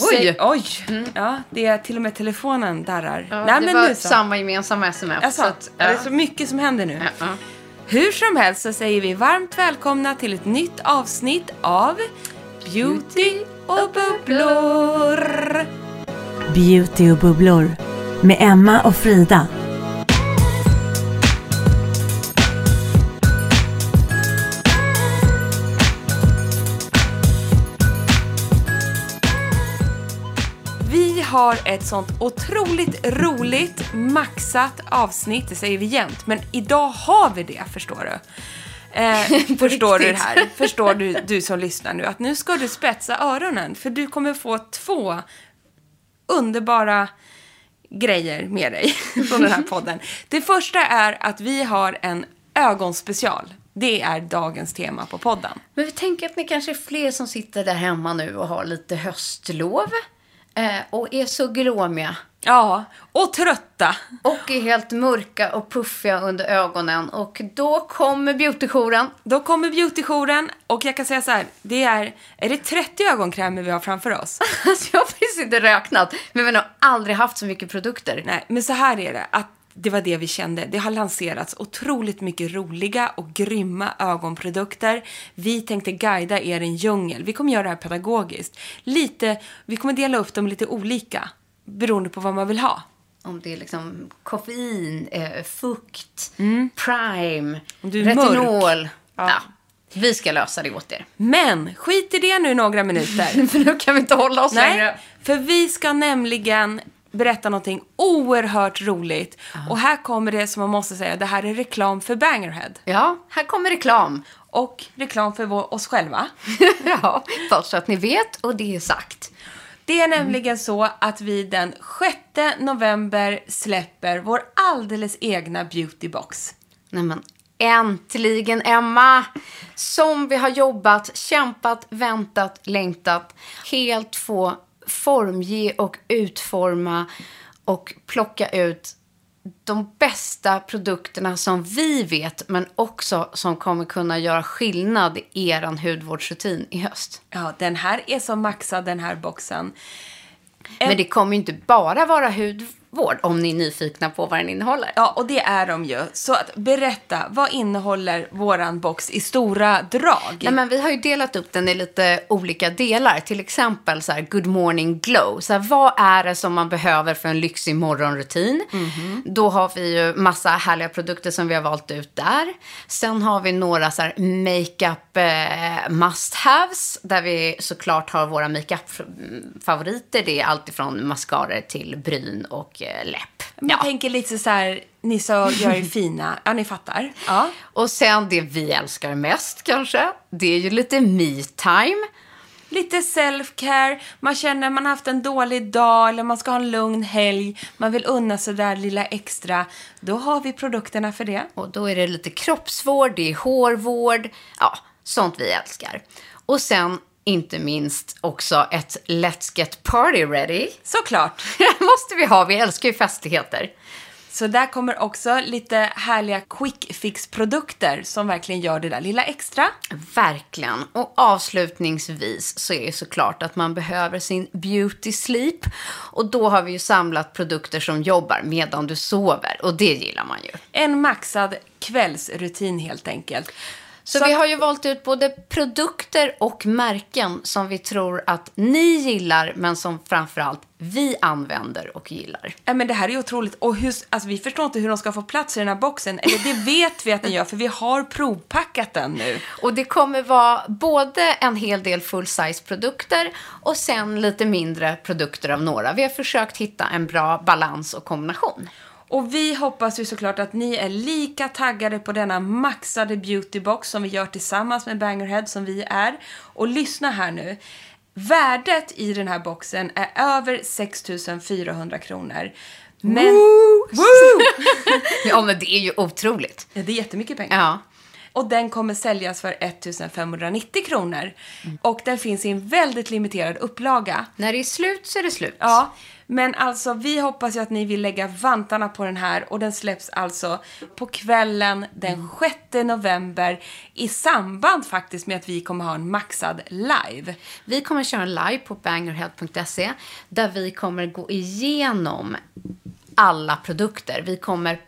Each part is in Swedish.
Oj. Oj! Ja, det är till och med telefonen darrar. Ja, Nej, det men var nu så. samma gemensamma sms. Alltså, så att, Det är så mycket som händer nu. ja, ja. Hur som helst så säger vi varmt välkomna till ett nytt avsnitt av Beauty och bubblor. Beauty och bubblor med Emma och Frida. Har ett sånt otroligt roligt maxat avsnitt, det säger vi jämt, men idag har vi det, förstår du. Eh, förstår du det här? Förstår du, du som lyssnar nu, att nu ska du spetsa öronen, för du kommer få två underbara grejer med dig från den här podden. Det första är att vi har en ögonspecial. Det är dagens tema på podden. Men vi tänker att ni kanske är fler som sitter där hemma nu och har lite höstlov. Eh, och är så glåmiga. Ja, och trötta. Och är helt mörka och puffiga under ögonen. Och då kommer beautyjouren. Då kommer beautyjouren och jag kan säga så här, det är, är det 30 ögonkrämer vi har framför oss? Jag har faktiskt inte räknat. Men vi har aldrig haft så mycket produkter. Nej, men så här är det, att det var det vi kände. Det har lanserats otroligt mycket roliga och grymma ögonprodukter. Vi tänkte guida er i en djungel. Vi kommer göra det här pedagogiskt. Lite, vi kommer dela upp dem lite olika beroende på vad man vill ha. Om det är liksom koffein, eh, fukt, prime, du är retinol. Ja. Ja. Vi ska lösa det åt er. Men skit i det nu några minuter. För nu kan vi inte hålla oss längre. Nej, för vi ska nämligen berätta någonting oerhört roligt. Och här kommer det som man måste säga, det här är reklam för Bangerhead. Ja, här kommer reklam. Och reklam för vår, oss själva. ja, bara så att ni vet och det är sagt. Det är nämligen så att vi den 6 november släpper vår alldeles egna beautybox. Nej men äntligen Emma! Som vi har jobbat, kämpat, väntat, längtat. Helt få formge och utforma och plocka ut de bästa produkterna som vi vet men också som kommer kunna göra skillnad i er hudvårdsrutin i höst. Ja, den här är så maxad den här boxen. Men det kommer ju inte bara vara hudvård om ni är nyfikna på vad den innehåller. Ja, och det är de ju. Så att berätta, vad innehåller våran box i stora drag? Nej, men vi har ju delat upp den i lite olika delar. Till exempel så här, Good Morning Glow. Så här, vad är det som man behöver för en lyxig morgonrutin? Då har vi ju massa härliga produkter som vi har valt ut där. Sen har vi några så här makeup eh, must-haves. Där vi såklart har våra makeup-favoriter. Det är allt ifrån mascaror till bryn och eh, läpp. Jag tänker lite så här, ni så gör er fina. Ja, ni fattar. Ja. Och sen det vi älskar mest kanske. Det är ju lite me-time. Lite self-care, man känner man har haft en dålig dag eller man ska ha en lugn helg, man vill unna sig där lilla extra. Då har vi produkterna för det. Och då är det lite kroppsvård, det är hårvård, ja, sånt vi älskar. Och sen inte minst också ett Let's Get Party Ready. Såklart. Det måste vi ha, vi älskar ju festligheter. Så där kommer också lite härliga quick fix-produkter som verkligen gör det där lilla extra. Verkligen. Och avslutningsvis så är det såklart att man behöver sin beauty sleep. Och då har vi ju samlat produkter som jobbar medan du sover. Och det gillar man ju. En maxad kvällsrutin helt enkelt. Så, Så vi har ju valt ut både produkter och märken som vi tror att ni gillar, men som framförallt vi använder och gillar. Ja, men det här är ju otroligt. Och hur, alltså, vi förstår inte hur de ska få plats i den här boxen. Eller det vet vi att den gör, för vi har provpackat den nu. Och det kommer vara både en hel del full-size-produkter och sen lite mindre produkter av några. Vi har försökt hitta en bra balans och kombination. Och vi hoppas ju såklart att ni är lika taggade på denna maxade beautybox som vi gör tillsammans med Bangerhead som vi är. Och lyssna här nu. Värdet i den här boxen är över 6 400 kronor. Men... Woo! Ja, men det är ju otroligt. Ja, det är jättemycket pengar. Ja. Och den kommer säljas för 1590 kronor. Och den finns i en väldigt limiterad upplaga. När det är slut så är det slut. Ja, men alltså vi hoppas ju att ni vill lägga vantarna på den här och den släpps alltså på kvällen den 6 november i samband faktiskt med att vi kommer ha en maxad live. Vi kommer köra live på bangerhead.se där vi kommer gå igenom alla produkter. Vi kommer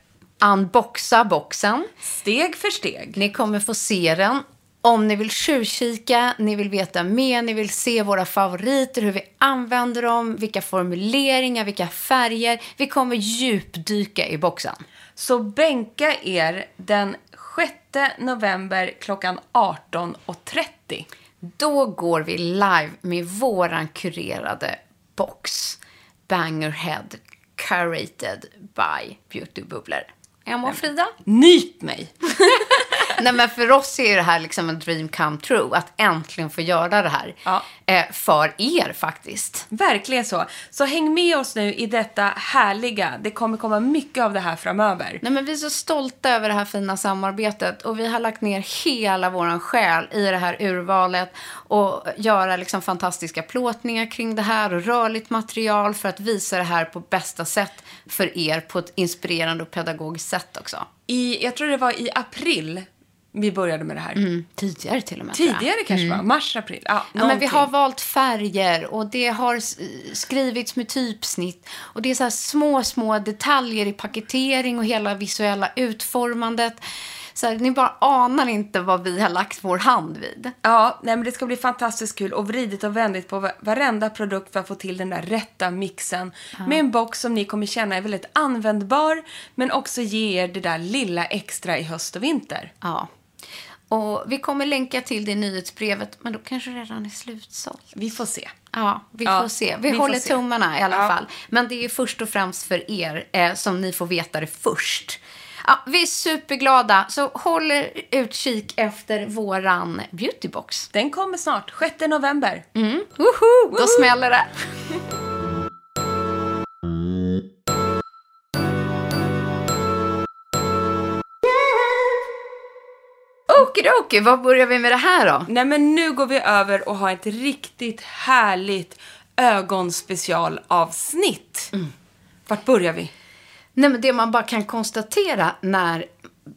unboxa boxen. Steg för steg. Ni kommer få se den. Om ni vill tjuvkika, ni vill veta mer, ni vill se våra favoriter, hur vi använder dem, vilka formuleringar, vilka färger. Vi kommer djupdyka i boxen. Så bänka er den 6 november klockan 18.30. Då går vi live med våran kurerade box. Bangerhead curated by Beauty Bubblor. Emma och Frida? Nyp mig! Nej, men för oss är det här liksom en dream come true. Att äntligen få göra det här. Ja. Eh, för er faktiskt. Verkligen så. Så häng med oss nu i detta härliga. Det kommer komma mycket av det här framöver. Nej, men vi är så stolta över det här fina samarbetet. Och vi har lagt ner hela våran själ i det här urvalet. Och göra liksom fantastiska plåtningar kring det här. Och rörligt material för att visa det här på bästa sätt för er. På ett inspirerande och pedagogiskt sätt också. I, jag tror det var i april vi började med det här. Mm, tidigare till och med. Tidigare kanske var Mars, april. Ja, Ja, men vi har valt färger och det har skrivits med typsnitt. Och det är så små, små detaljer i paketering och hela visuella utformandet. Så här, ni bara anar inte vad vi har lagt vår hand vid. Ja, nej, men det ska bli fantastiskt kul och vridit och vändigt på va- varenda produkt för att få till den där rätta mixen. Med en box som ni kommer känna är väldigt användbar men också ge er det där lilla extra i höst och vinter. Ja. Och vi kommer länka till det nyhetsbrevet, men då kanske det redan är slutsålt. Vi får se. Ja, vi Ja, får se. Vi, vi håller se. tummarna i alla Ja. fall. Men det är först och främst för er eh, som ni får veta det först. Ja, vi är superglada, så håll utkik efter våran beautybox. Den kommer snart, 6 november. Woho! Då smäller det. Okidoki, vad börjar vi med det här då? Nej men nu går vi över och har ett riktigt härligt ögonspecialavsnitt. Vart börjar vi? Nej, men det man bara kan konstatera när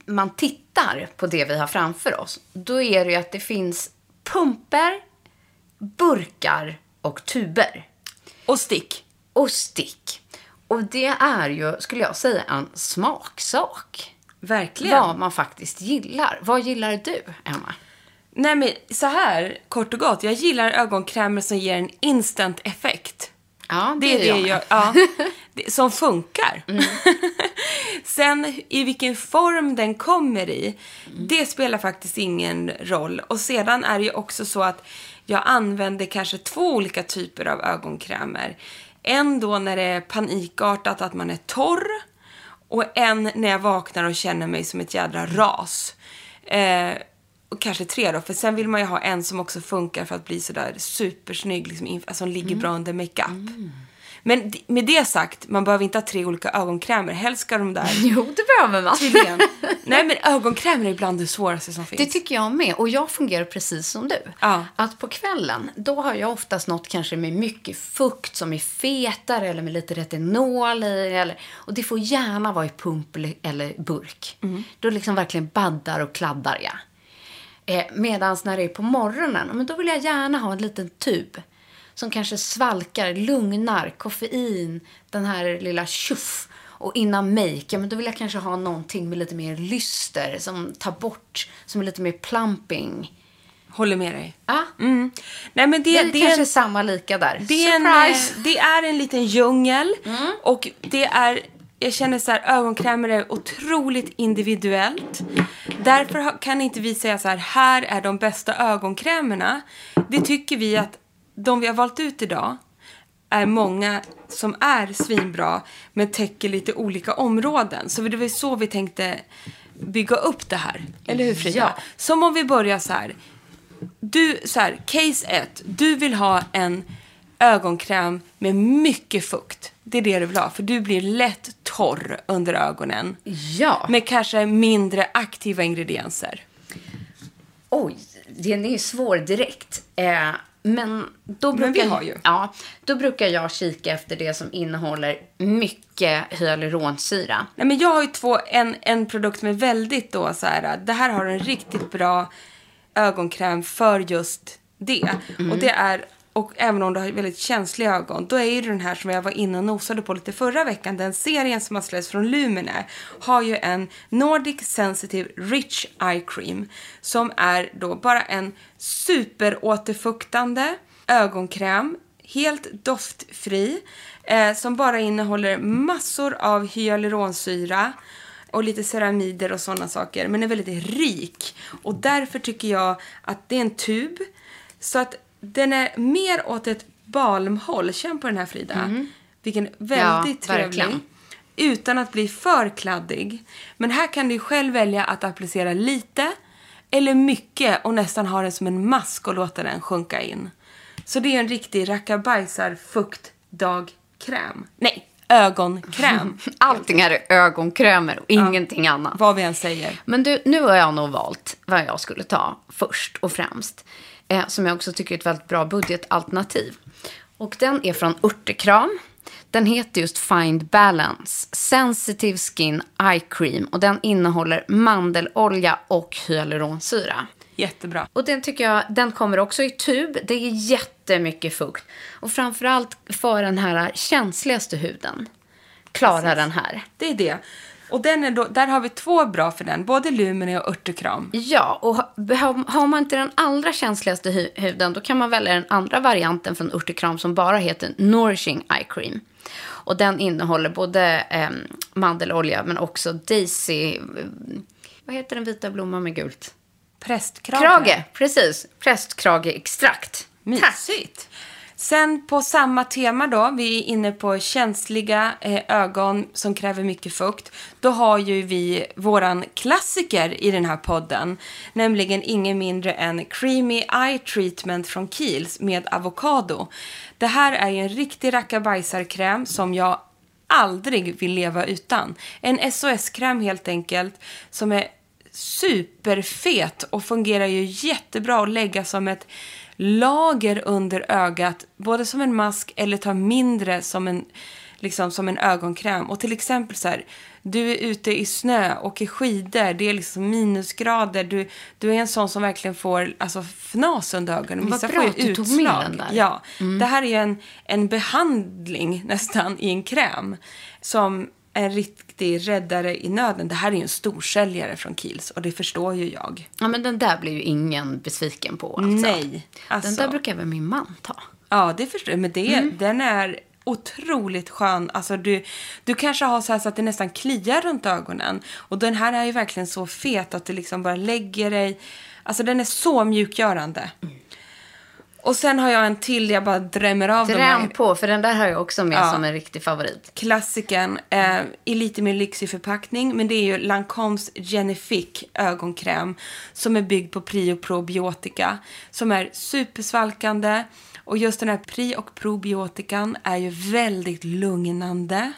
man tittar på det vi har framför oss, då är det ju att det finns pumper, burkar och tuber. Och stick. Och stick. Och det är ju, skulle jag säga, en smaksak. Verkligen. Vad man faktiskt gillar. Vad gillar du, Emma? Nej men så här, kort och gott. Jag gillar ögonkrämer som ger en instant effekt. Ja, Det är det jag, med. ja, det, som funkar. Sen i vilken form den kommer i, det spelar faktiskt ingen roll. Och sedan är det ju också så att jag använder kanske två olika typer av ögonkrämer. En då när det är panikartat att man är torr och en när jag vaknar och känner mig som ett jädra ras. Eh, och kanske tre då, för sen vill man ju ha en som också funkar för att bli sådär supersnygg, liksom, alltså, som ligger bra under makeup. Men med det sagt, man behöver inte ha tre olika ögonkrämer. Helst ska de där Jo, det behöver man. tydligen. Nej, men ögonkrämer är ibland det svåraste som finns. Det tycker jag med. Och jag fungerar precis som du. Ja. Att på kvällen, då har jag oftast något kanske med mycket fukt som är fetare eller med lite retinol i. Eller, och det får gärna vara i pump eller, burk. Då liksom verkligen baddar och kladdar jag. Eh, Medan när det är på morgonen, men då vill jag gärna ha en liten tub. Som kanske svalkar, lugnar, koffein, den här lilla tjoff. Och innan make, ja, men då vill jag kanske ha någonting med lite mer lyster. Som tar bort, som är lite mer plumping. Håller med dig. Ja, Mm. Nej, men det, det, det, är är kanske en, samma lika där. det, är en, eh, det är en liten djungel. Och det är, jag känner så här, ögonkrämer är otroligt individuellt. Därför kan inte vi säga så här, här är de bästa ögonkrämerna. Det tycker vi att de vi har valt ut idag är många som är svinbra men täcker lite olika områden. Så det var så vi tänkte bygga upp det här. Eller hur Frida? Ja. Som om vi börjar så här. Du, så här, case 1. Du vill ha en ögonkräm med mycket fukt. Det är det du vill ha, för du blir lätt torr under ögonen. Ja. Med kanske mindre aktiva ingredienser. Oj, den är ju svår direkt. Eh, men då brukar, Men vi har ju. Ja, då brukar jag kika efter det som innehåller mycket hyaluronsyra. Nej, men jag har ju två, en, en produkt med väldigt då så här, det här har en riktigt bra ögonkräm för just det. Och det är, och även om du har väldigt känsliga ögon, då är ju den här som jag var inne och nosade på lite förra veckan, den serien som har släppts från Lumene, har ju en Nordic Sensitive Rich Eye Cream som är då bara en superåterfuktande ögonkräm helt doftfri eh, som bara innehåller massor av hyaluronsyra och lite ceramider och sådana saker, men är väldigt rik. Och därför tycker jag att det är en tub, så att den är mer åt ett balmhåll. Känn på den här Frida. Vilken väldigt Ja, trevlig. verkligen. Utan att bli för kladdig. Men här kan du själv välja att applicera lite eller mycket och nästan ha den som en mask och låta den sjunka in. Så det är en riktig rackabajsar fuktdagkräm. Nej, ögonkräm. Allting är ögonkrämer och ingenting annat. Vad vi än säger. Men du, nu har jag nog valt vad jag skulle ta först och främst. Eh, som jag också tycker är ett väldigt bra budgetalternativ. Och den är från Urtekram. Den heter just Find Balance Sensitive Skin Eye Cream. Och den innehåller mandelolja och hyaluronsyra. Jättebra. Och den tycker jag, den kommer också i tub. Det är jättemycket fukt. Och framförallt för den här känsligaste huden. Klarar den här. Det är det. Och den är då, där har vi två bra för den, både Lumene och Örtekram. Ja, och ha- behöv- har man inte den allra känsligaste hu- huden då kan man välja den andra varianten från Urtekram som bara heter Nourishing Eye Cream. Och den innehåller både em, mandelolja men också Daisy... eh, Vad heter den vita blomman med gult? Prästkrage. Krage, precis. Prästkrageextrakt. Tack. Sen på samma tema då, vi är inne på känsliga eh, ögon som kräver mycket fukt. Då har ju vi våran klassiker i den här podden, nämligen ingen mindre än Creamy Eye Treatment från Kiehl's med avokado. Det här är ju en riktig rackabajsarkräm som jag aldrig vill leva utan. En SOS-kräm helt enkelt som är superfet och fungerar ju jättebra att lägga som ett lager under ögat, både som en mask eller ta mindre som en, liksom, som en ögonkräm. Och till exempel så här, du är ute i snö, åker skidor, det är liksom minusgrader, du, du är en sån som verkligen får alltså, fnas under ögonen. Vad Vissa bra får ju att du tog med den där. Ja, det här är en, en behandling nästan i en kräm som en riktig räddare i nöden. Det här är ju en storsäljare från Kiehl's och det förstår ju jag. Ja, men den där blir ju ingen besviken på. Alltså. Nej, alltså. Den där brukar väl min man ta. Ja, det förstår jag. Men det, Mm. den är otroligt skön. Alltså du, du kanske har så, här så att det nästan kliar runt ögonen. Och den här är ju verkligen så fet att du liksom bara lägger dig. Alltså den är så mjukgörande. Och sen har jag en till jag bara drämmer av Dräm på, för den där har jag också med Ja. som en riktig favorit. klassiken eh, i lite mer lyxig förpackning. Men det är ju Lancomes Genifique ögonkräm som är byggd på pri och probiotika. Som är supersvalkande. Och just den här pri och probiotikan är ju väldigt lugnande.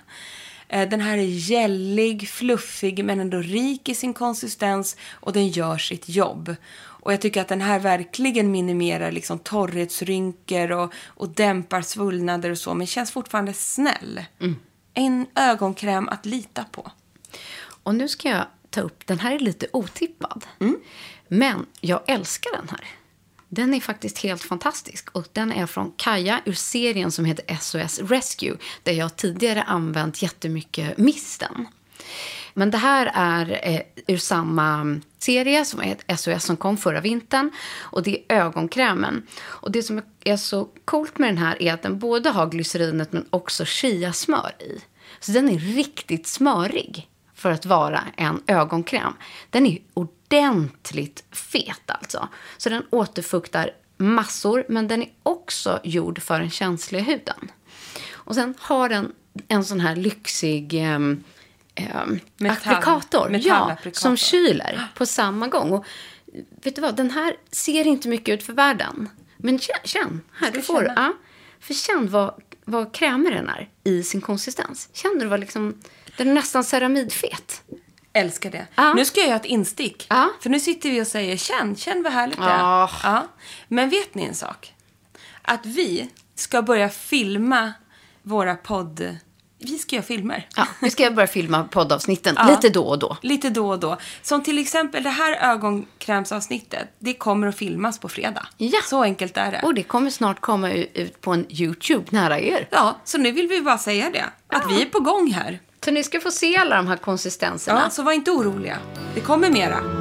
Eh, Den här är gällig, fluffig men ändå rik i sin konsistens och den gör sitt jobb. Och jag tycker att den här verkligen minimerar liksom torrhetsrynkor och, och dämpar svullnader och så men känns fortfarande snäll. En ögonkräm att lita på. Och nu ska jag ta upp, den här är lite otippad. Men jag älskar den här. Den är faktiskt helt fantastisk. Och den är från Kaja ur serien som heter SOS Rescue. Där jag tidigare använt jättemycket misten. Men det här är eh, ur samma serie som är ett SOS som kom förra vintern. Och det är ögonkrämen. Och det som är så coolt med den här är att den både har glycerinet men också chiasmör i. Så den är riktigt smörig för att vara en ögonkräm. Den är ordentligt fet alltså. Så den återfuktar massor, men den är också gjord för den känsliga huden. Och sen har den en sån här lyxig eh, ehm, Metall- applikator, ja, som kyler på samma gång. Och vet du vad, den här ser inte mycket ut för världen. Men känn, känn här, du får. Ja, för känn vad, vad krämig den är i sin konsistens. Känner du vad liksom, den är nästan ceramidfet. Älskar det. Ja. Nu ska jag göra ett instick. Ja. För nu sitter vi och säger känn, känn vad härligt det är. Ah. Ja. Men vet ni en sak? Att vi ska börja filma våra podd... Vi ska göra filmer. Ja, vi ska börja filma poddavsnitten Ja. lite då och då. Lite då och då. Som till exempel det här ögonkrämsavsnittet. Det kommer att filmas på fredag. Ja. Så enkelt är det. Och det kommer snart komma ut på en YouTube nära er. Ja, så nu vill vi bara säga det. Att vi är på gång här. Så ni ska få se alla de här konsistenserna. Ja, så var inte oroliga. Det kommer mera.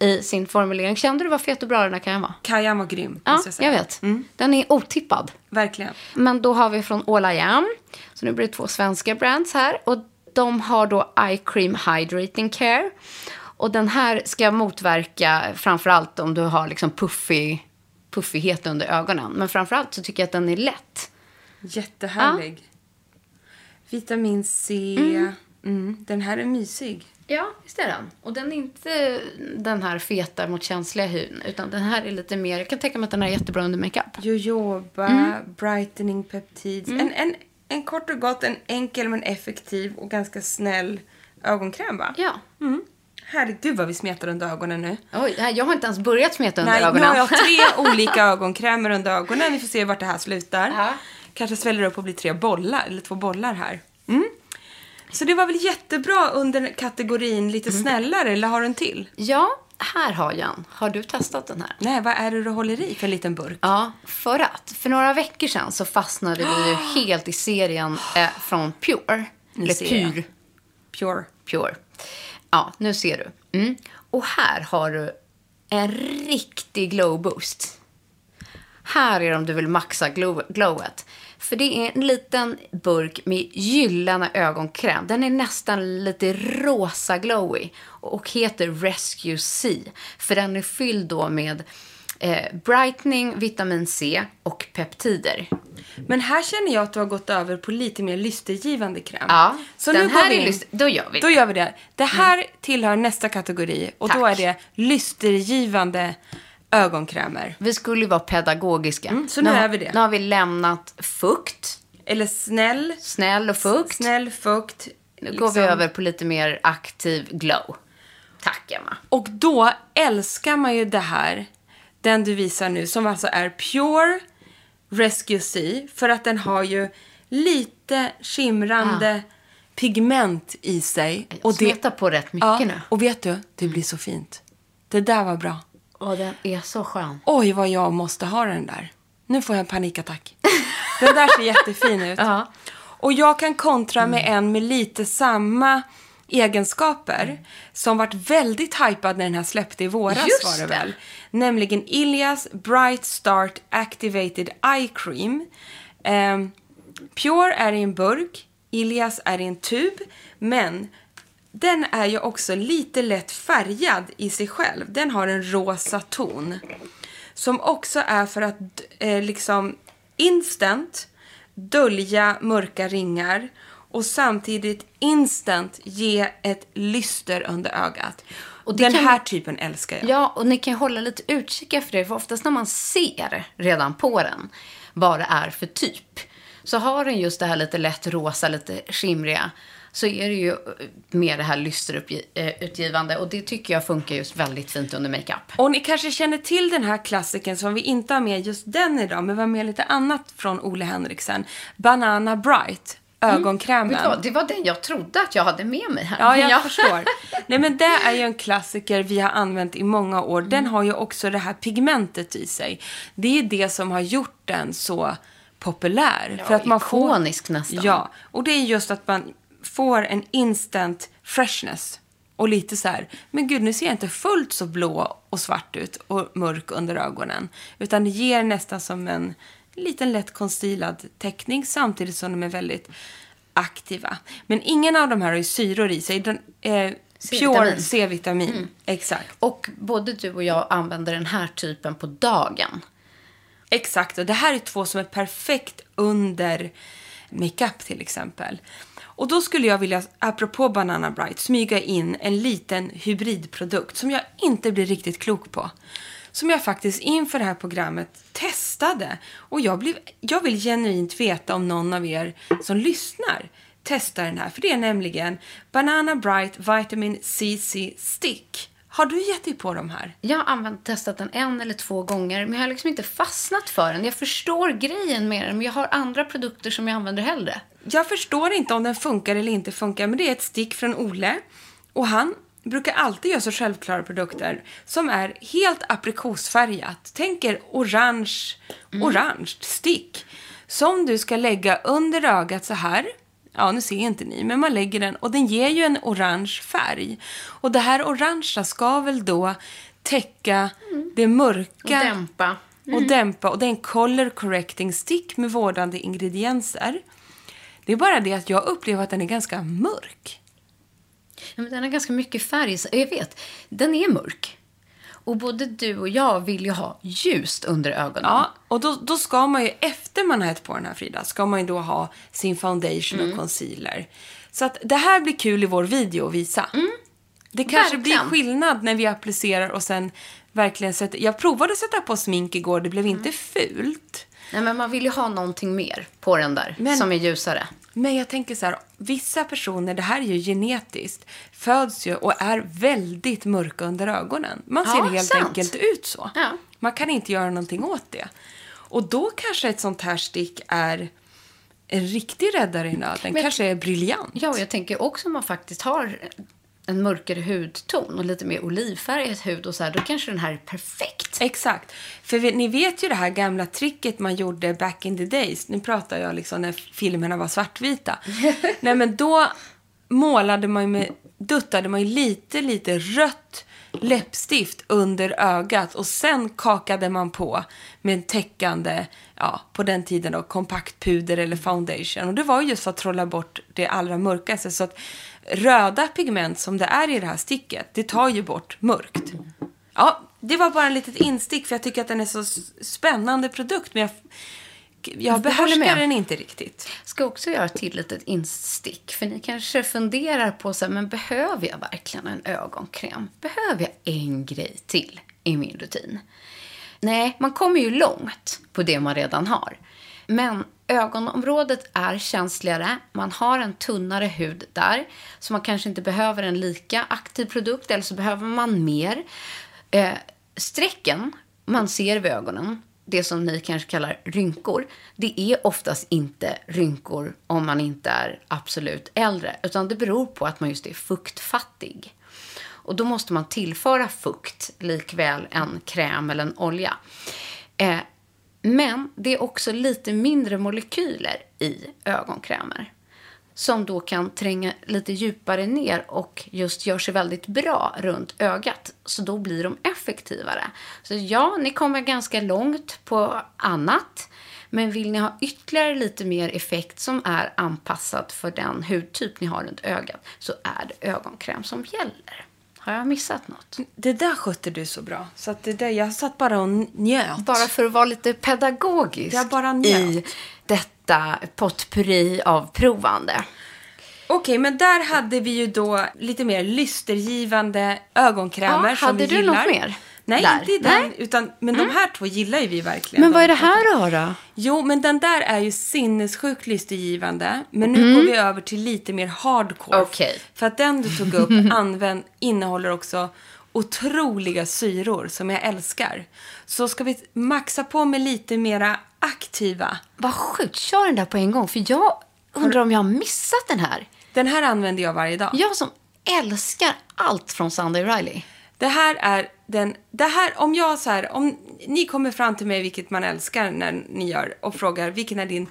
i sin formulering. Kände du vad fet och bra den här kan vara? Kajan var grym, Ja, jag säga. jag vet. Den är otippad. Verkligen. Men då har vi från All I Am. Så nu blir det två svenska brands här. Och de har då Eye Cream Hydrating Care. Och den här ska motverka framförallt om du har liksom puffig, puffighet under ögonen. Men framförallt så tycker jag att den är lätt. Jättehärlig. Vitamin C. Mm. Den här är mysig. Ja, visst är den. Och den är inte den här feta mot känsliga hyn. Utan den här är lite mer, jag kan tänka mig att den är jättebra under makeup. Jojoba, Mm. brightening peptids. En, en, en kort och gott, en enkel men effektiv och ganska snäll ögonkräm va? Ja. Herregud vad vi smetar under ögonen nu. Oj, nej, jag har inte ens börjat smeta under Nej, nu ögonen. har jag tre olika ögonkrämer under ögonen. Vi får se vart det här slutar. Ja. Kanske sväller upp och blir tre bollar, eller två bollar här. Mm. Så det var väl jättebra under kategorin lite Mm. snällare, eller har du en till? Ja, här har jag en. Har du testat den här? Nej, vad är det du håller i för en liten burk? Ja, för att för några veckor sedan så fastnade vi ju helt i serien eh, från Pure. Eller. Pure. Pure. Pure. Ja, nu ser du. Mm. Och här har du en riktig glow boost. Här är det om du vill maxa glow glowet. För det är en liten burk med gyllene ögonkräm. Den är nästan lite rosa glowy och heter Rescue C. För den är fylld då med eh, brightening, vitamin C och peptider. Men här känner jag att du har gått över på lite mer lystergivande kräm. Ja, så den nu här är lyster- då gör vi Då det. gör vi det. Det här tillhör nästa kategori och då Tack. är det lystergivande ögonkrämer. Vi skulle ju vara pedagogiska. Mm, så nu har- är vi det. Nu har vi lämnat fukt, Eller snäll, snäll och fukt. snäll fukt. Nu går vi över på lite mer aktiv glow. Tack, Emma. Och då älskar man ju det här, den du visar nu, som alltså är Pure Rescue C, för att den har ju lite skimrande pigment i sig. Och Smeta på rätt mycket ja, nu. Och vet du, det blir så fint. Det där var bra. Och den är så skön. Oj, vad jag måste ha den där. Nu får jag en panikattack. Den där ser jättefin ut. Ja. Och jag kan kontra med en med lite samma egenskaper som vart väldigt hypad när den här släppte i våras Just var det det. väl. Nämligen Ilias Bright Start Activated Eye Cream. Ehm, Pure är i en burk, Ilias är i en tub, men den är ju också lite lätt färgad i sig själv. Den har en rosa ton. Som också är för att eh, liksom instant dölja mörka ringar och samtidigt instant ge ett lyster under ögat. Och Den kan- här typen älskar jag. Ja, och ni kan ju hålla lite utkik efter det. För oftast när man ser redan på den vad det är för typ. Så har den just det här lite lätt rosa, lite skimriga. Så är det ju mer det här lysterutgivande. Och det tycker jag funkar just väldigt fint under makeup. Och ni kanske känner till den här klassiken som vi inte har med just den idag, men vi har med lite annat från Ole Henriksen. Banana Bright, ögonkrämen. Vet du vad? Det var den jag trodde att jag hade med mig här. Ja, jag Ja. förstår. Nej, men det är ju en klassiker vi har använt i många år. Den har ju också det här pigmentet i sig. Det är det som har gjort den så populär. Ja, för att man får, ikonisk nästan. Ja, och det är just att man får en instant freshness. Och lite så här, men gud nu ser jag inte fullt så blå och svart ut och mörk under ögonen. Utan det ger nästan som en liten lätt konstilad teckning samtidigt som de är väldigt aktiva. Men ingen av de här har ju syror i sig. Den, eh, pure C-vitamin. Exakt. Och både du och jag använder den här typen på dagen. Exakt, och det här är två som är perfekt under makeup till exempel. Och då skulle jag vilja, apropå Banana Bright, smyga in en liten hybridprodukt som jag inte blir riktigt klok på. Som jag faktiskt inför det här programmet testade. Och jag, blev, jag vill genuint veta om någon av er som lyssnar testar den här. För det är nämligen Banana Bright Vitamin CC Stick. Har du gett dig på de här? Jag har använt, testat den en eller två gånger, men jag har liksom inte fastnat för den. Jag förstår grejen med den, men jag har andra produkter som jag använder hellre. Jag förstår inte om den funkar eller inte funkar, men det är ett stick från Ole. Och han brukar alltid göra så självklara produkter som är helt aprikosfärgat. Tänk er orange, orange stick. Som du ska lägga under ögat så här. Ja, nu ser inte ni, men man lägger den och den ger ju en orange färg. Och det här orangea ska väl då täcka det mörka Och dämpa. och dämpa. Och det är en color correcting stick med vårdande ingredienser. Det är bara det att jag upplever att den är ganska mörk. Ja, men den har ganska mycket färg. Jag vet, den är mörk. Och både du och jag vill ju ha ljust under ögonen. Ja, och då, då ska man ju, efter man har hett på den här Frida, ska man ju då ha sin foundation och concealer. Så att det här blir kul i vår video att visa. Det kanske Verkligen. blir skillnad när vi applicerar och sen verkligen sätter... Jag provade att sätta på smink igår, det blev inte fult. Nej, men man vill ju ha någonting mer på den där, Men- som är ljusare. Men jag tänker så här, vissa personer, det här är ju genetiskt, föds ju och är väldigt mörka under ögonen. Man ser Ja, helt sant. enkelt ut så. Ja. Man kan inte göra någonting åt det. Och då kanske ett sånt här stick är en riktig räddare i nöden. Men- kanske är briljant. Ja, och jag tänker också om man faktiskt har en mörkare hudton och lite mer olivfärgad hud och så här, då kanske den här är perfekt. Exakt. För vi- ni vet ju det här gamla tricket man gjorde back in the days. Nu pratar jag liksom när filmerna var svartvita. Nej men då målade man ju med, duttade man ju lite, lite rött läppstift under ögat och sen kakade man på med en täckande, ja, på den tiden då, kompaktpuder eller foundation. Och det var just för att trolla bort det allra mörkaste. Så att röda pigment som det är i det här sticket, det tar ju bort mörkt. Ja, det var bara en litet instick för jag tycker att den är så spännande produkt. Men jag, jag behärskar den inte riktigt. Ska också göra ett till litet instick. För ni kanske funderar på så här, men behöver jag verkligen en ögonkräm? Behöver jag en grej till i min rutin? Nej, man kommer ju långt på det man redan har. Men ögonområdet är känsligare. Man har en tunnare hud där. Så man kanske inte behöver en lika aktiv produkt. Eller så behöver man mer. Eh, strecken man ser vid ögonen, det som ni kanske kallar rynkor, det är oftast inte rynkor om man inte är absolut äldre. Utan det beror på att man just är fuktfattig. Och då måste man tillföra fukt, likväl en kräm eller en olja. Eh, men det är också lite mindre molekyler i ögonkrämer som då kan tränga lite djupare ner och just gör sig väldigt bra runt ögat. Så då blir de effektivare. Så ja, ni kommer ganska långt på annat. Men vill ni ha ytterligare lite mer effekt som är anpassad för den hudtyp ni har runt ögat så är det ögonkräm som gäller. Har jag missat något? Det där skötte du så bra. Så det där, jag satt bara och njöt. Bara för att vara lite pedagogisk Jag bara njöt. i detta potpurri av provande. Okej, men där hade vi ju då lite mer lystergivande ögonkrämer Ja, som hade vi du gillar. något mer Nej, där? inte i den. Nej. Mm. Utan, men de här två gillar ju vi verkligen. Men vad är det här då? då? Jo, men den där är ju sinnessjukt lystergivande. Men nu går vi över till lite mer hardcore. Mm. Okej. För att den du tog upp använd, innehåller också otroliga syror som jag älskar. Så ska vi maxa på med lite mera aktiva. Vad sjukt, kör den där på en gång. För jag undrar om jag har missat den här. Den här använder jag varje dag. Jag som älskar allt från Sunday Riley. Det här är den, det här, om jag så här, om ni kommer fram till mig, vilket man älskar när ni gör, och frågar vilken är din,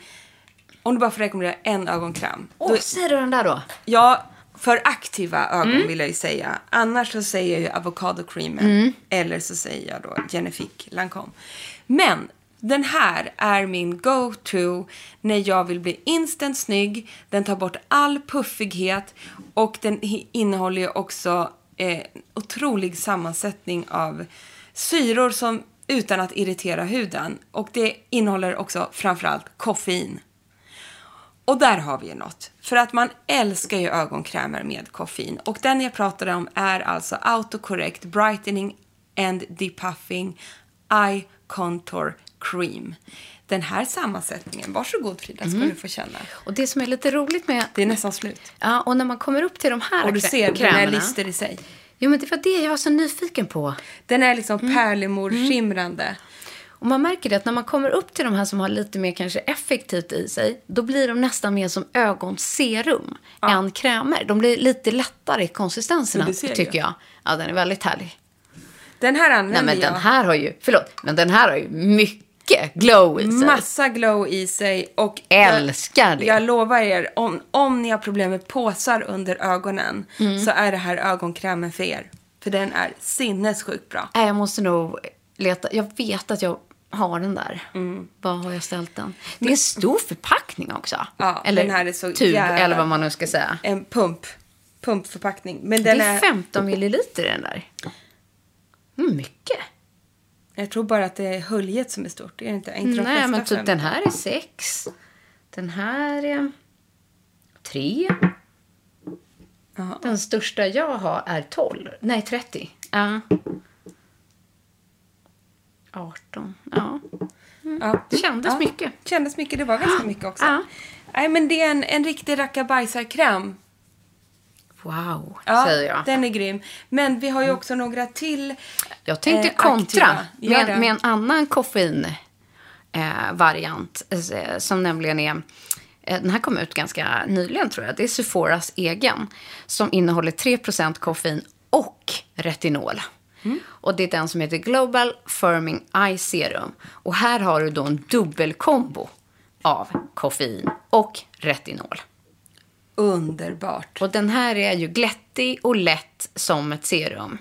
om du bara får rekommendera en ögonkräm. Åh, Då- säger du den där då? Ja, för aktiva ögon Mm. vill jag ju säga. Annars så säger jag ju avocado creamen. Mm. Eller så säger jag då Genifique Lancome. Men den här är min go-to när jag vill bli instant snygg. Den tar bort all puffighet och den innehåller ju också eh, otrolig sammansättning av syror som utan att irritera huden. Och det innehåller också framförallt koffein. Och där har vi ju något. För att man älskar ju ögonkrämer med koffein. Och den jag pratade om är alltså Autocorrect Brightening and Depuffing Eye Contour Cream. Den här sammansättningen, varsågod Frida, ska Mm. du få känna. Och det som är lite roligt med... Det är nästan slut. Ja, och när man kommer upp till de här Och du ser, den är lister i sig. Jo, men det var det jag var så nyfiken på. Den är liksom Mm. pärlemorskimrande. Och man märker det att när man kommer upp till de här som har lite mer kanske effektivt i sig, då blir de nästan mer som ögonserum än krämer. De blir lite lättare i konsistenserna, Ja, jag. tycker jag. Ja, den är väldigt härlig. Den här Nej, använder men jag. den här har ju, förlåt, men den här har ju mycket glow i sig. Massa glow i sig och Älskar det. Jag, jag lovar er, om, om ni har problem med påsar under ögonen Mm. så är det här ögonkrämen för er. För den är sinnessjukt bra. Nej, jag måste nog leta. Jag vet att jag har den där. Var har jag ställt den? Det är en stor förpackning också. Ja, eller den här är så tub, jävla- eller vad man nu ska säga. En pump. Pumpförpackning. Men Det den är är, 15 milliliter i den där. Mm, mycket. Jag tror bara att det är höljet som är stort. Är det inte? Inte Nej, men typ fem? den här är sex. Den här är tre. Jaha. Den största jag har är 12. Nej, 30. Ja. 18. Ja. Ja. Det kändes Ja. mycket. Kändes mycket. Det var ganska mycket också. Ja. Nej, men det är en, en riktig rackabajsarkräm. Wow, Ja, säger jag. den är grym. Men vi har ju också några till. Jag tänkte eh, kontra med, med en annan koffeinvariant. Eh, eh, som nämligen är... Eh, den här kom ut ganska nyligen, tror jag. Det är Sephoras egen. Som innehåller 3% koffein och retinol. Mm. Och det är den som heter Global Firming Eye Serum. Och här har du då en dubbelkombo av koffein och retinol. Underbart. Och den här är ju glättig och lätt som ett serum.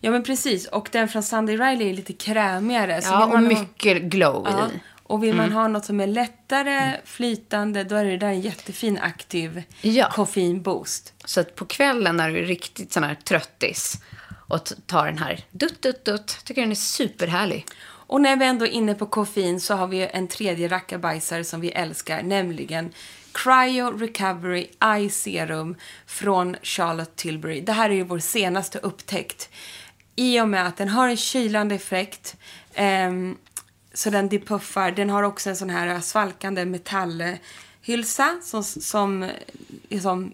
Ja, men precis. Och den från Sunday Riley är lite krämigare. så Ja, och man ha- mycket glow Ja. i. Och vill man Mm. ha något som är lättare, flytande, då är det där en jättefin aktiv Ja. koffeinboost. Så att på kvällen när du är riktigt sån här tröttis och tar den här dutt, dutt, dutt. Tycker den är superhärlig. Och när vi ändå är inne på koffein så har vi en tredje rackabajsare som vi älskar, nämligen Cryo Recovery Eye Serum från Charlotte Tilbury. Det här är ju vår senaste upptäckt. I och med att den har en kylande effekt, Eh, så den depuffar. Den har också en sån här svalkande metallhylsa som, som, som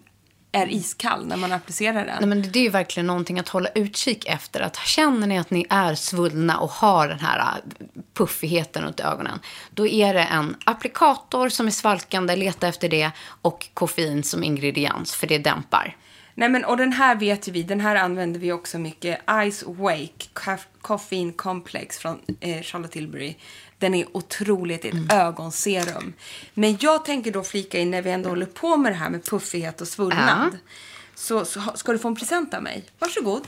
är iskall när man applicerar den. Nej, men det är ju verkligen någonting att hålla utkik efter. Att känner ni att ni är svullna och har den här äh, puffigheten runt ögonen. Då är det en applikator som är svalkande, leta efter det. Och koffein som ingrediens, för det dämpar. Nej men och den här vet ju vi, den här använder vi också mycket. Ice Wake Caff- Caffeine Complex från eh, Charlotte Tilbury. Den är otroligt, ett Mm. ögonserum. Men jag tänker då flika in när vi ändå håller på med det här med puffighet och svullnad. Ja. Så, så ska du få en present av mig. Varsågod.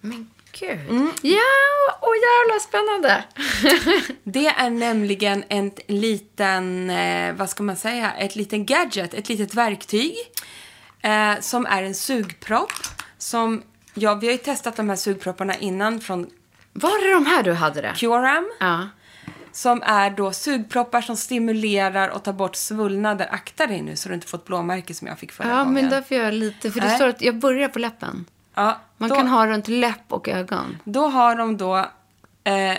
Men gud. Ja, åh jävla spännande. Det är nämligen en liten, eh, vad ska man säga, ett liten gadget, ett litet verktyg. Eh, som är en sugpropp. Som, ja, vi har ju testat de här sugpropparna innan från Var det de här du hade det? Curam. Ja. Som är då sugproppar som stimulerar och tar bort svullnader. Akta dig nu så du inte får ett blåmärke som jag fick förra Ja, gången. men därför gör jag lite. För det Nej. står att jag börjar på läppen. ja, Man då, kan ha runt läpp och ögon. Då har de då... Eh,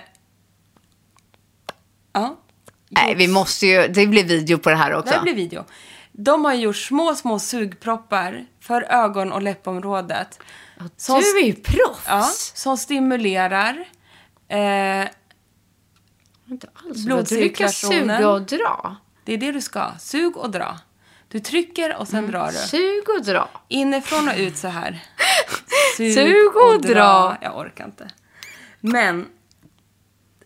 ja. Nej, vi måste ju... Det blir video på det här också. Det här blir video. De har gjort små, små sugproppar för ögon och läppområdet. Som, Du är ju proffs. ja, som stimulerar eh, Inte alls. Blodcirkulationen. Du brukar suga och dra. Det är det du ska. Sug och dra. Du trycker och sen Mm. drar du. Sug och dra. Inifrån och ut så här. Sug och dra. Jag orkar inte. Men...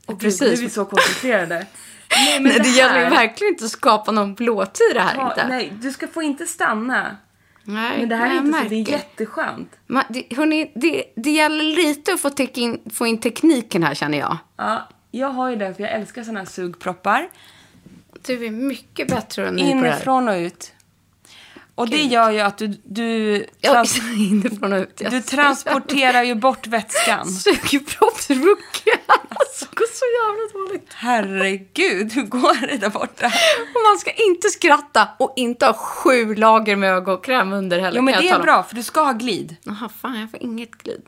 Och precis. Nu är vi så koncentrerade. Nej, men Nej, det, gäller ju verkligen inte att skapa någon blåtira här Ja, inte. nej, du ska få inte stanna. Nej, Men det här är inte så, det är jätteskönt. Man, det, hörni, det, det gäller lite att få, in, få in tekniken här känner jag. Ja, jag har ju den för jag älskar såna här sugproppar. Du är mycket bättre än mig på det här. Inifrån och ut. Och det gör ju att du, du, trans, inifrån och ut. Jag du transporterar ju bort vätskan. Sugproppsrucka. Alltså, det går så jävla dåligt. Herregud, hur går det där borta? Och man ska inte skratta och inte ha sju lager med ögonkräm under heller. Jo men kan det är bra för du ska ha glid. Jaha, fan jag får inget glid.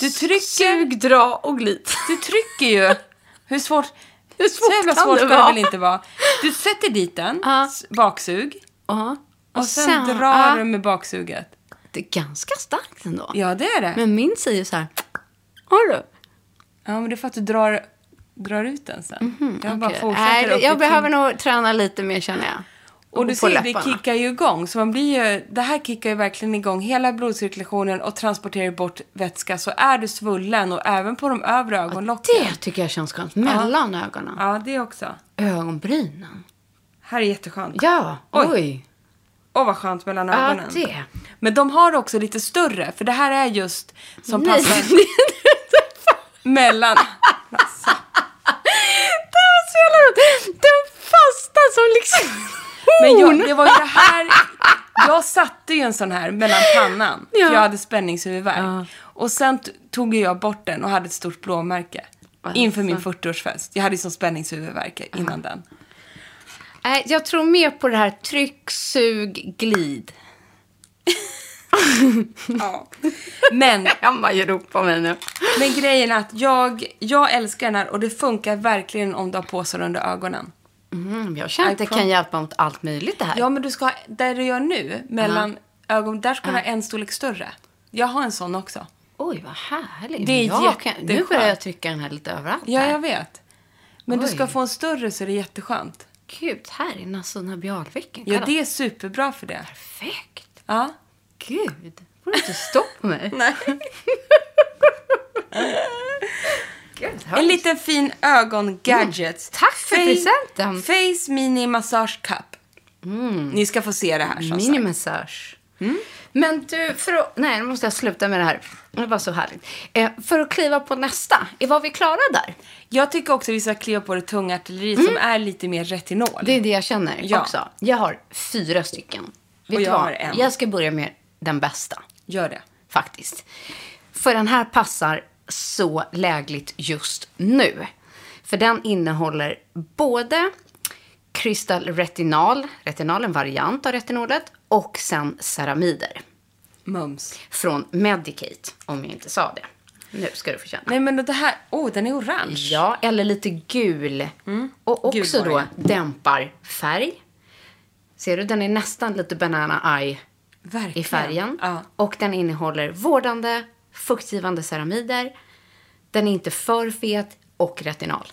Du trycker, Sug, dra och glid. du trycker ju. Hur svårt? Hur Så jävla kan svårt det ska det väl inte vara? Du sätter dit den, s- baksug. Ja. Och sen, drar ja. du med baksuget. Det är ganska starkt ändå. Ja, det är det. Men min säger så här. Har du? Ja, men det är för att du drar, drar ut den sen. jag bara fortsätter upp jag behöver nog träna lite mer känner jag. Och du ser, det kickar ju igång. Så man blir ju, det här kickar ju verkligen igång hela blodcirkulationen och transporterar bort vätska. Så är du svullen och även på de övre ögonlocken. Det tycker jag känns skönt. Mellan ögonen. Ja, det också. Ögonbrynen. Här är jätteskönt. Ja, Oj. oj. Åh, vad skönt mellan Ja, ögonen. det. Men de har också lite större, för det här är just som Nej. passar mellan... Alltså. Det var så jävla roligt. Den fasta som liksom... Men jag, det var ju det här... Jag satte ju en sån här mellan pannan, Ja. för jag hade spänningshuvudvärk. Ja. Och sen tog jag bort den och hade ett stort blåmärke. Alltså. Inför min 40-årsfest. Jag hade ju sån spänningshuvudvärk innan den. Nej, jag tror mer på det här tryck, sug, glid. ja. Men, Emma ger upp på mig nu. men grejen är att jag, jag älskar den här och det funkar verkligen om du har påsar under ögonen. Mm, jag känner att det kan hjälpa mot allt möjligt det här. Ja, men du ska ha, där du gör nu, mellan ögon, där ska du ha en storlek större. Jag har en sån också. Oj, vad härligt. Det är jag kan, Nu jätteskönt. börjar jag trycka den här lite överallt. Ja, här. jag vet. Men du ska Oj. få en större så är det jätteskönt. Gud, här är Nasuna Bjalviken. Ja, det är superbra för det. Perfekt. Ja. Gud, får du inte stopp på mig? Nej. Gud, En liten fin ögon-gadget. Tack för Face- presenten. Face Mini Massage Cup. Ni ska få se det här som sagt. Minimassage. Men du, för att... Nej, nu måste jag sluta med det här. Det var så härligt. Eh, för att kliva på nästa, var vi klara där? Jag tycker också vi ska kliva på det tunga artilleriet som är lite mer retinol. Mm. Det är det jag känner Ja. också. Jag har fyra stycken. Vet Och jag vad? har en. Jag ska börja med den bästa. Gör det. faktiskt. För den här passar så lägligt just nu. För den innehåller både Crystal Retinal, retinal en variant av retinolet, och sen ceramider. Mums. Från Medicate, om jag inte sa det. Nu ska du få känna. Nej men det här, oh den är orange. Ja, eller lite gul. Och också Gul då dämpar färg. Ser du, den är nästan lite banana eye Verkligen. i färgen. Ja. Och den innehåller vårdande, fuktgivande ceramider. Den är inte för fet och retinal.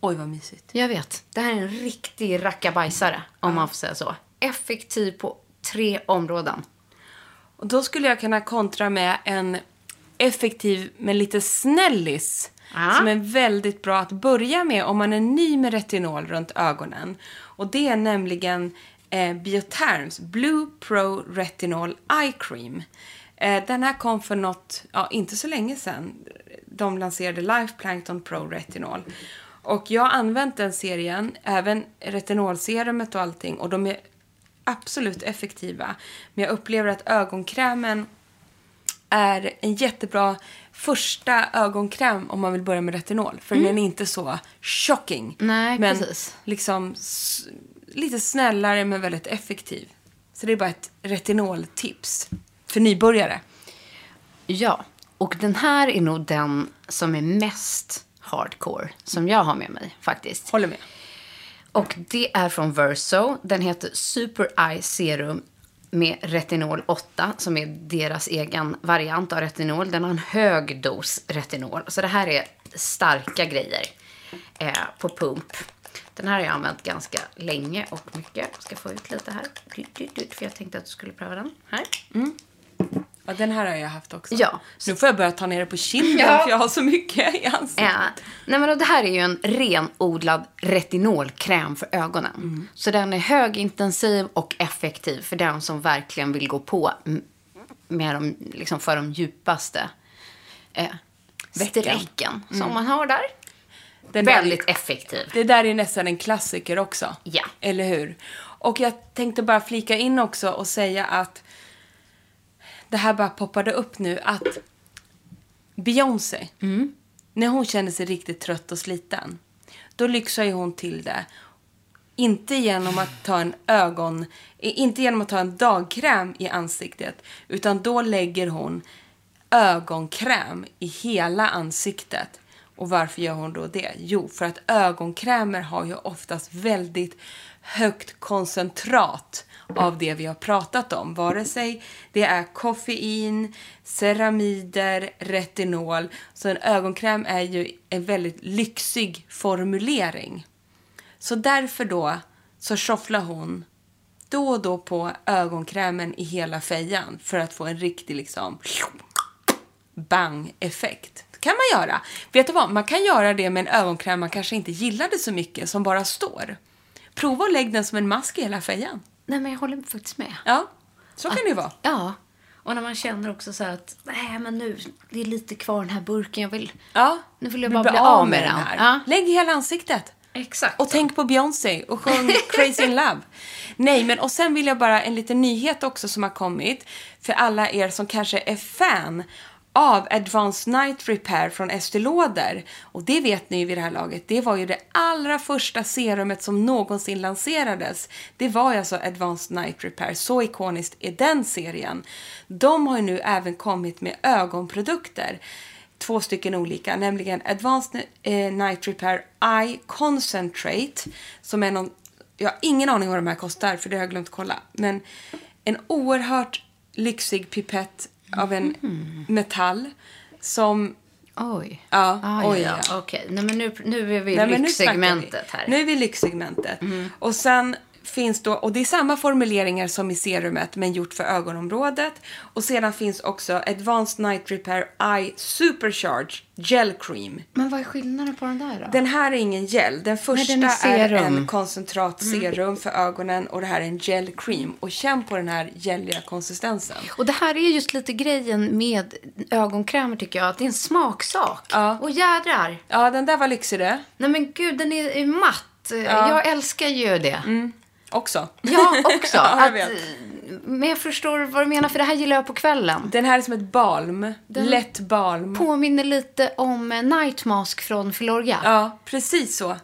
Oj vad mysigt. Jag vet, det här är en riktig rackabajsare om man får säga så. Effektiv på tre områden. Och då skulle jag kunna kontra med en effektiv men lite snällis. Ja. Som är väldigt bra att börja med om man är ny med retinol runt ögonen. Och det är nämligen eh, Bioterms Blue Pro Retinol Eye Cream. Eh, den här kom för något, ja inte så länge sedan. De lanserade Life Plankton Pro Retinol. Och jag har använt den serien, även retinolserumet och allting. Och de är absolut effektiva. Men jag upplever att ögonkrämen är en jättebra första ögonkräm om man vill börja med retinol. För den är inte så shocking. Nej, men precis. liksom lite snällare men väldigt effektiv. Så det är bara ett retinoltips för nybörjare. Ja, och den här är nog den som är mest hardcore som jag har med mig faktiskt. Håller med. Och det är från Verso. Den heter Super Eye Serum med retinol 8 som är deras egen variant av retinol. Den har en hög dos retinol. Så det här är starka grejer eh, på pump. Den här har jag använt ganska länge och mycket. Jag ska få ut lite här. För jag tänkte att du skulle pröva den. Här. Mm. Ja, den här har jag haft också. Ja. Nu får jag börja ta ner det på kinden Ja. för jag har så mycket i ansiktet. Ja. Nej, men det här är ju en renodlad retinolkräm för ögonen. Så den är högintensiv och effektiv för den som verkligen vill gå på med de, liksom för de djupaste eh, strecken som man har där. Den där- Väldigt effektiv. Det där är nästan en klassiker också. Ja. Eller hur? Och jag tänkte bara flika in också och säga att det här bara poppade upp nu att Beyoncé, när hon känner sig riktigt trött och sliten, då lyxar ju hon till det. Inte genom att ta en ögon, inte genom att ta en dagkräm i ansiktet, utan då lägger hon ögonkräm i hela ansiktet. Och varför gör hon då det? Jo, för att ögonkrämer har ju oftast väldigt högt koncentrat av det vi har pratat om. Vare sig det är koffein, ceramider, retinol. Så en ögonkräm är ju en väldigt lyxig formulering. Så därför då så shufflar hon då och då på ögonkrämen i hela fejan för att få en riktig liksom bang-effekt. Det kan man göra. Vet du vad? Man kan göra det med en ögonkräm man kanske inte gillade så mycket som bara står. Prova att lägga den som en mask i hela fejan. Nej, men jag håller faktiskt med. Ja, så kan det ju vara. Ja. Och när man känner också så att nej, men nu det är lite kvar den här burken. Jag vill, Ja, nu vill jag bara bli av med den. här. Ja. Lägg hela ansiktet. Exakt. Och tänk på Beyoncé och sjung Crazy in Love. Nej, men och sen vill jag bara en liten nyhet också som har kommit för alla er som kanske är fan av Advanced Night Repair från Estée Lauder. Och det vet ni ju vid det här laget. Det var ju det allra första serumet som någonsin lanserades. Det var ju alltså Advanced Night Repair. Så ikoniskt är den serien. De har ju nu även kommit med ögonprodukter. Två stycken olika, nämligen Advanced eh, Night Repair Eye Concentrate som är någon jag har ingen aning vad de här kostar, för det har jag glömt kolla. Men en oerhört lyxig pipett av en metall som... Oj. Ja, Ah, oj, ja. Okej, nej men nu, nu är vi i lyxsegmentet här. Nu är vi i lyxsegmentet. Och sen finns då, och det är samma formuleringar som i serumet men gjort för ögonområdet. Och sedan finns också Advanced Night Repair Eye Supercharge Gel Cream. Men vad är skillnaden på den där då? Den här är ingen gel. Den första den är är, serum. Mm. en koncentratserum för ögonen och det här är en gel cream. Och känn på den här geliga konsistensen. Och det här är just lite grejen med ögonkrämer tycker jag. Att det är en smaksak. Ja. Och jädrar. Ja, den där var lyxig det. Nej men gud, den är matt. Jag älskar ju det. Också. Ja, också. Ja, jag att, men jag förstår vad du menar, för det här gillar jag på kvällen. Den här är som ett balm. Lätt balm. Påminner lite om eh, Night Mask från Filorga. Ja, precis så.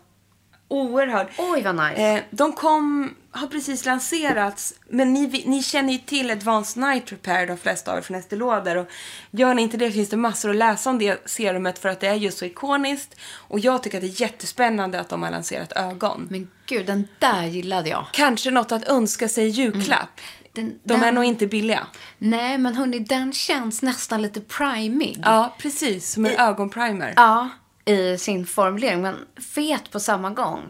Oerhört. Oj, vad nice. Eh, de kom, har precis lanserats, men ni, ni känner ju till Advanced Night Repair, de flesta av er från Estée. Och gör ni inte det finns det massor att läsa om det serumet för att det är just så ikoniskt. Och jag tycker att det är jättespännande att de har lanserat ögon. Men gud, den där gillade jag. Kanske något att önska sig i julklapp. Den, De är den- nog inte billiga. Nej, men hörni, den känns nästan lite primig. Ja, precis. Som en ögonprimer. Ja, i sin formulering, men fet på samma gång.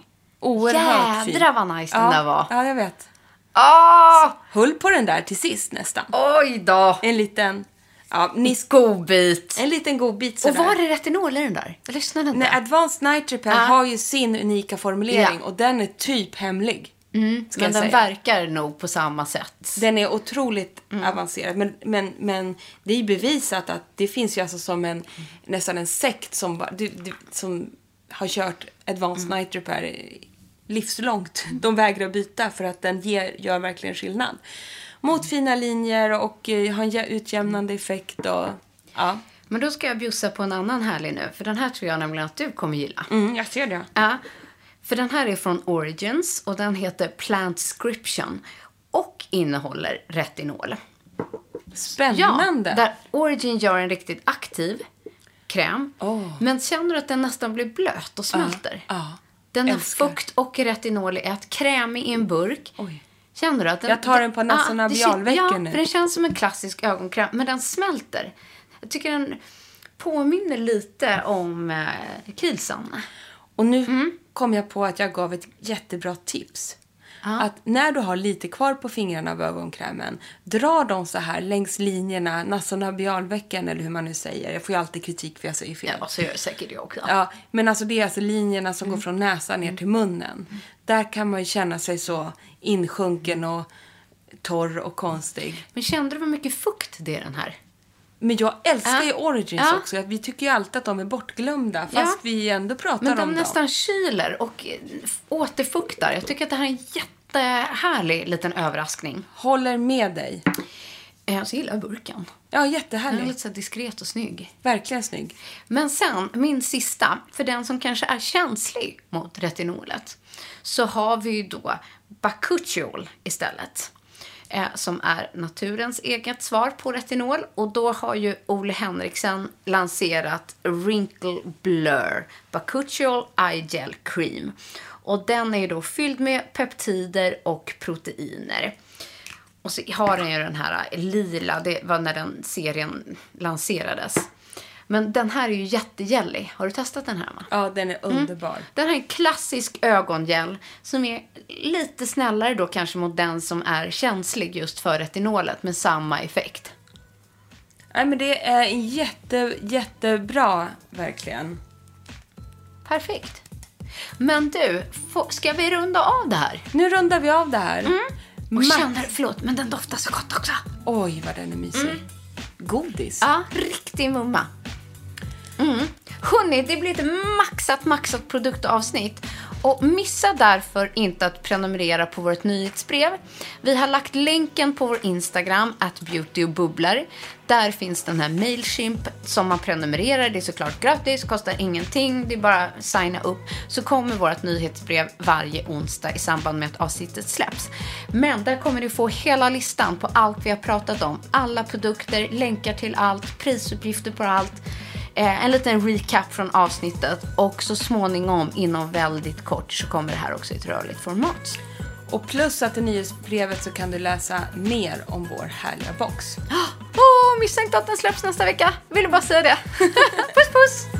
Oerhört fin. Jädrar vad nice ja. den där var. Ja, jag vet. Åh! Höll på den där till sist nästan. Oj då! En liten... Ja, ni Godbit. En liten godbit Och sådär. var det retinol i den där? Jag lyssnade inte. Nej, Advanced Night Repair Ja. har ju sin unika formulering Ja. och den är typ hemlig. ska men den verkar nog på samma sätt. Den är otroligt Mm. avancerad. Men, men, men det är bevisat att det finns ju alltså som en nästan en sekt som, som har kört Advanced Mm. Night Repair livslångt. De vägrar byta för att den ger, gör verkligen skillnad. Mot fina linjer och eh, har en jä- utjämnande effekt och ja. Men då ska jag bjussa på en annan härlig nu, för den här tror jag nämligen att du kommer gilla. Mm, jag ser det. Ja, för den här är från Origins och den heter Plantscription och innehåller retinol. Spännande. Ja, där Origin gör en riktigt aktiv kräm. Åh. Men känner du att den nästan blir blöt och smälter? ja. Den har Älskar. fukt och retinol i ett, krämig i en burk. Oj. Känner du att den... Jag tar den på näsan Ah, kän- Ja, nu. för den känns som en klassisk ögonkräm, men den smälter. Jag tycker den påminner lite om eh, Kielsen. Och nu Mm. kom jag på att jag gav ett jättebra tips. Att när du har lite kvar på fingrarna av ögonkrämen, dra dem så här längs linjerna, nasonabialvecken eller hur man nu säger. Jag får ju alltid kritik för jag säger fel. Ja, så gör säkert jag också. Ja, men alltså det är alltså linjerna som Mm. går från näsan ner till munnen. Där kan man ju känna sig så insjunken och torr och konstig. Men kände du vad mycket fukt det är den här? Men jag älskar Ja. ju Origins Ja. också. Vi tycker ju alltid att de är bortglömda, fast Ja. vi ändå pratar Men om de dem. nästan kyler och återfuktar. Jag tycker att det här är en jättehärlig liten överraskning. Håller med dig. Eh, Så gillar jag burken. Ja, Den är jättehärlig. lite så diskret och snygg. Verkligen snygg. Men sen, min sista, för den som kanske är känslig mot retinolet, så har vi ju då Bakuchiol istället. Eh, som är naturens eget svar på retinol. Och då har ju Ole Henriksen lanserat Wrinkle Blur Bacuchiol Eye Gel Cream. Och den är ju då fylld med peptider och proteiner. Och så har den ju den här lila, det var när den serien lanserades. Men den här är ju jättegällig. Har du testat den här? Emma? Ja, den är underbar. Den här är en klassisk ögongel som är lite snällare då kanske mot den som är känslig just för retinolet med samma effekt. Nej, men det är jätte, jättebra, verkligen. Perfekt. Men du, ska vi runda av det här? Nu rundar vi av det här. Mm. Och Max- känner, förlåt, men den doftar så gott också. Oj, vad den är mysig. Godis. Ja, riktig mumma. Mm. Hörni, det blir ett maxat, maxat produktavsnitt. Och missa därför inte att prenumerera på vårt nyhetsbrev. Vi har lagt länken på vår Instagram, att beauty och bubblor. Där finns den här Mailchimp som man prenumererar. Det är såklart gratis, kostar ingenting. Det är bara att signa upp. Så kommer vårt nyhetsbrev varje onsdag i samband med att avsnittet släpps. Men där kommer du få hela listan på allt vi har pratat om. Alla produkter, länkar till allt, prisuppgifter på allt. Eh, en liten recap från avsnittet och så småningom inom väldigt kort så kommer det här också i ett rörligt format. Och plus att i nyhetsbrevet så kan du läsa mer om vår härliga box. Åh, oh, missa inte att den släpps nästa vecka. Ville bara säga det. puss puss,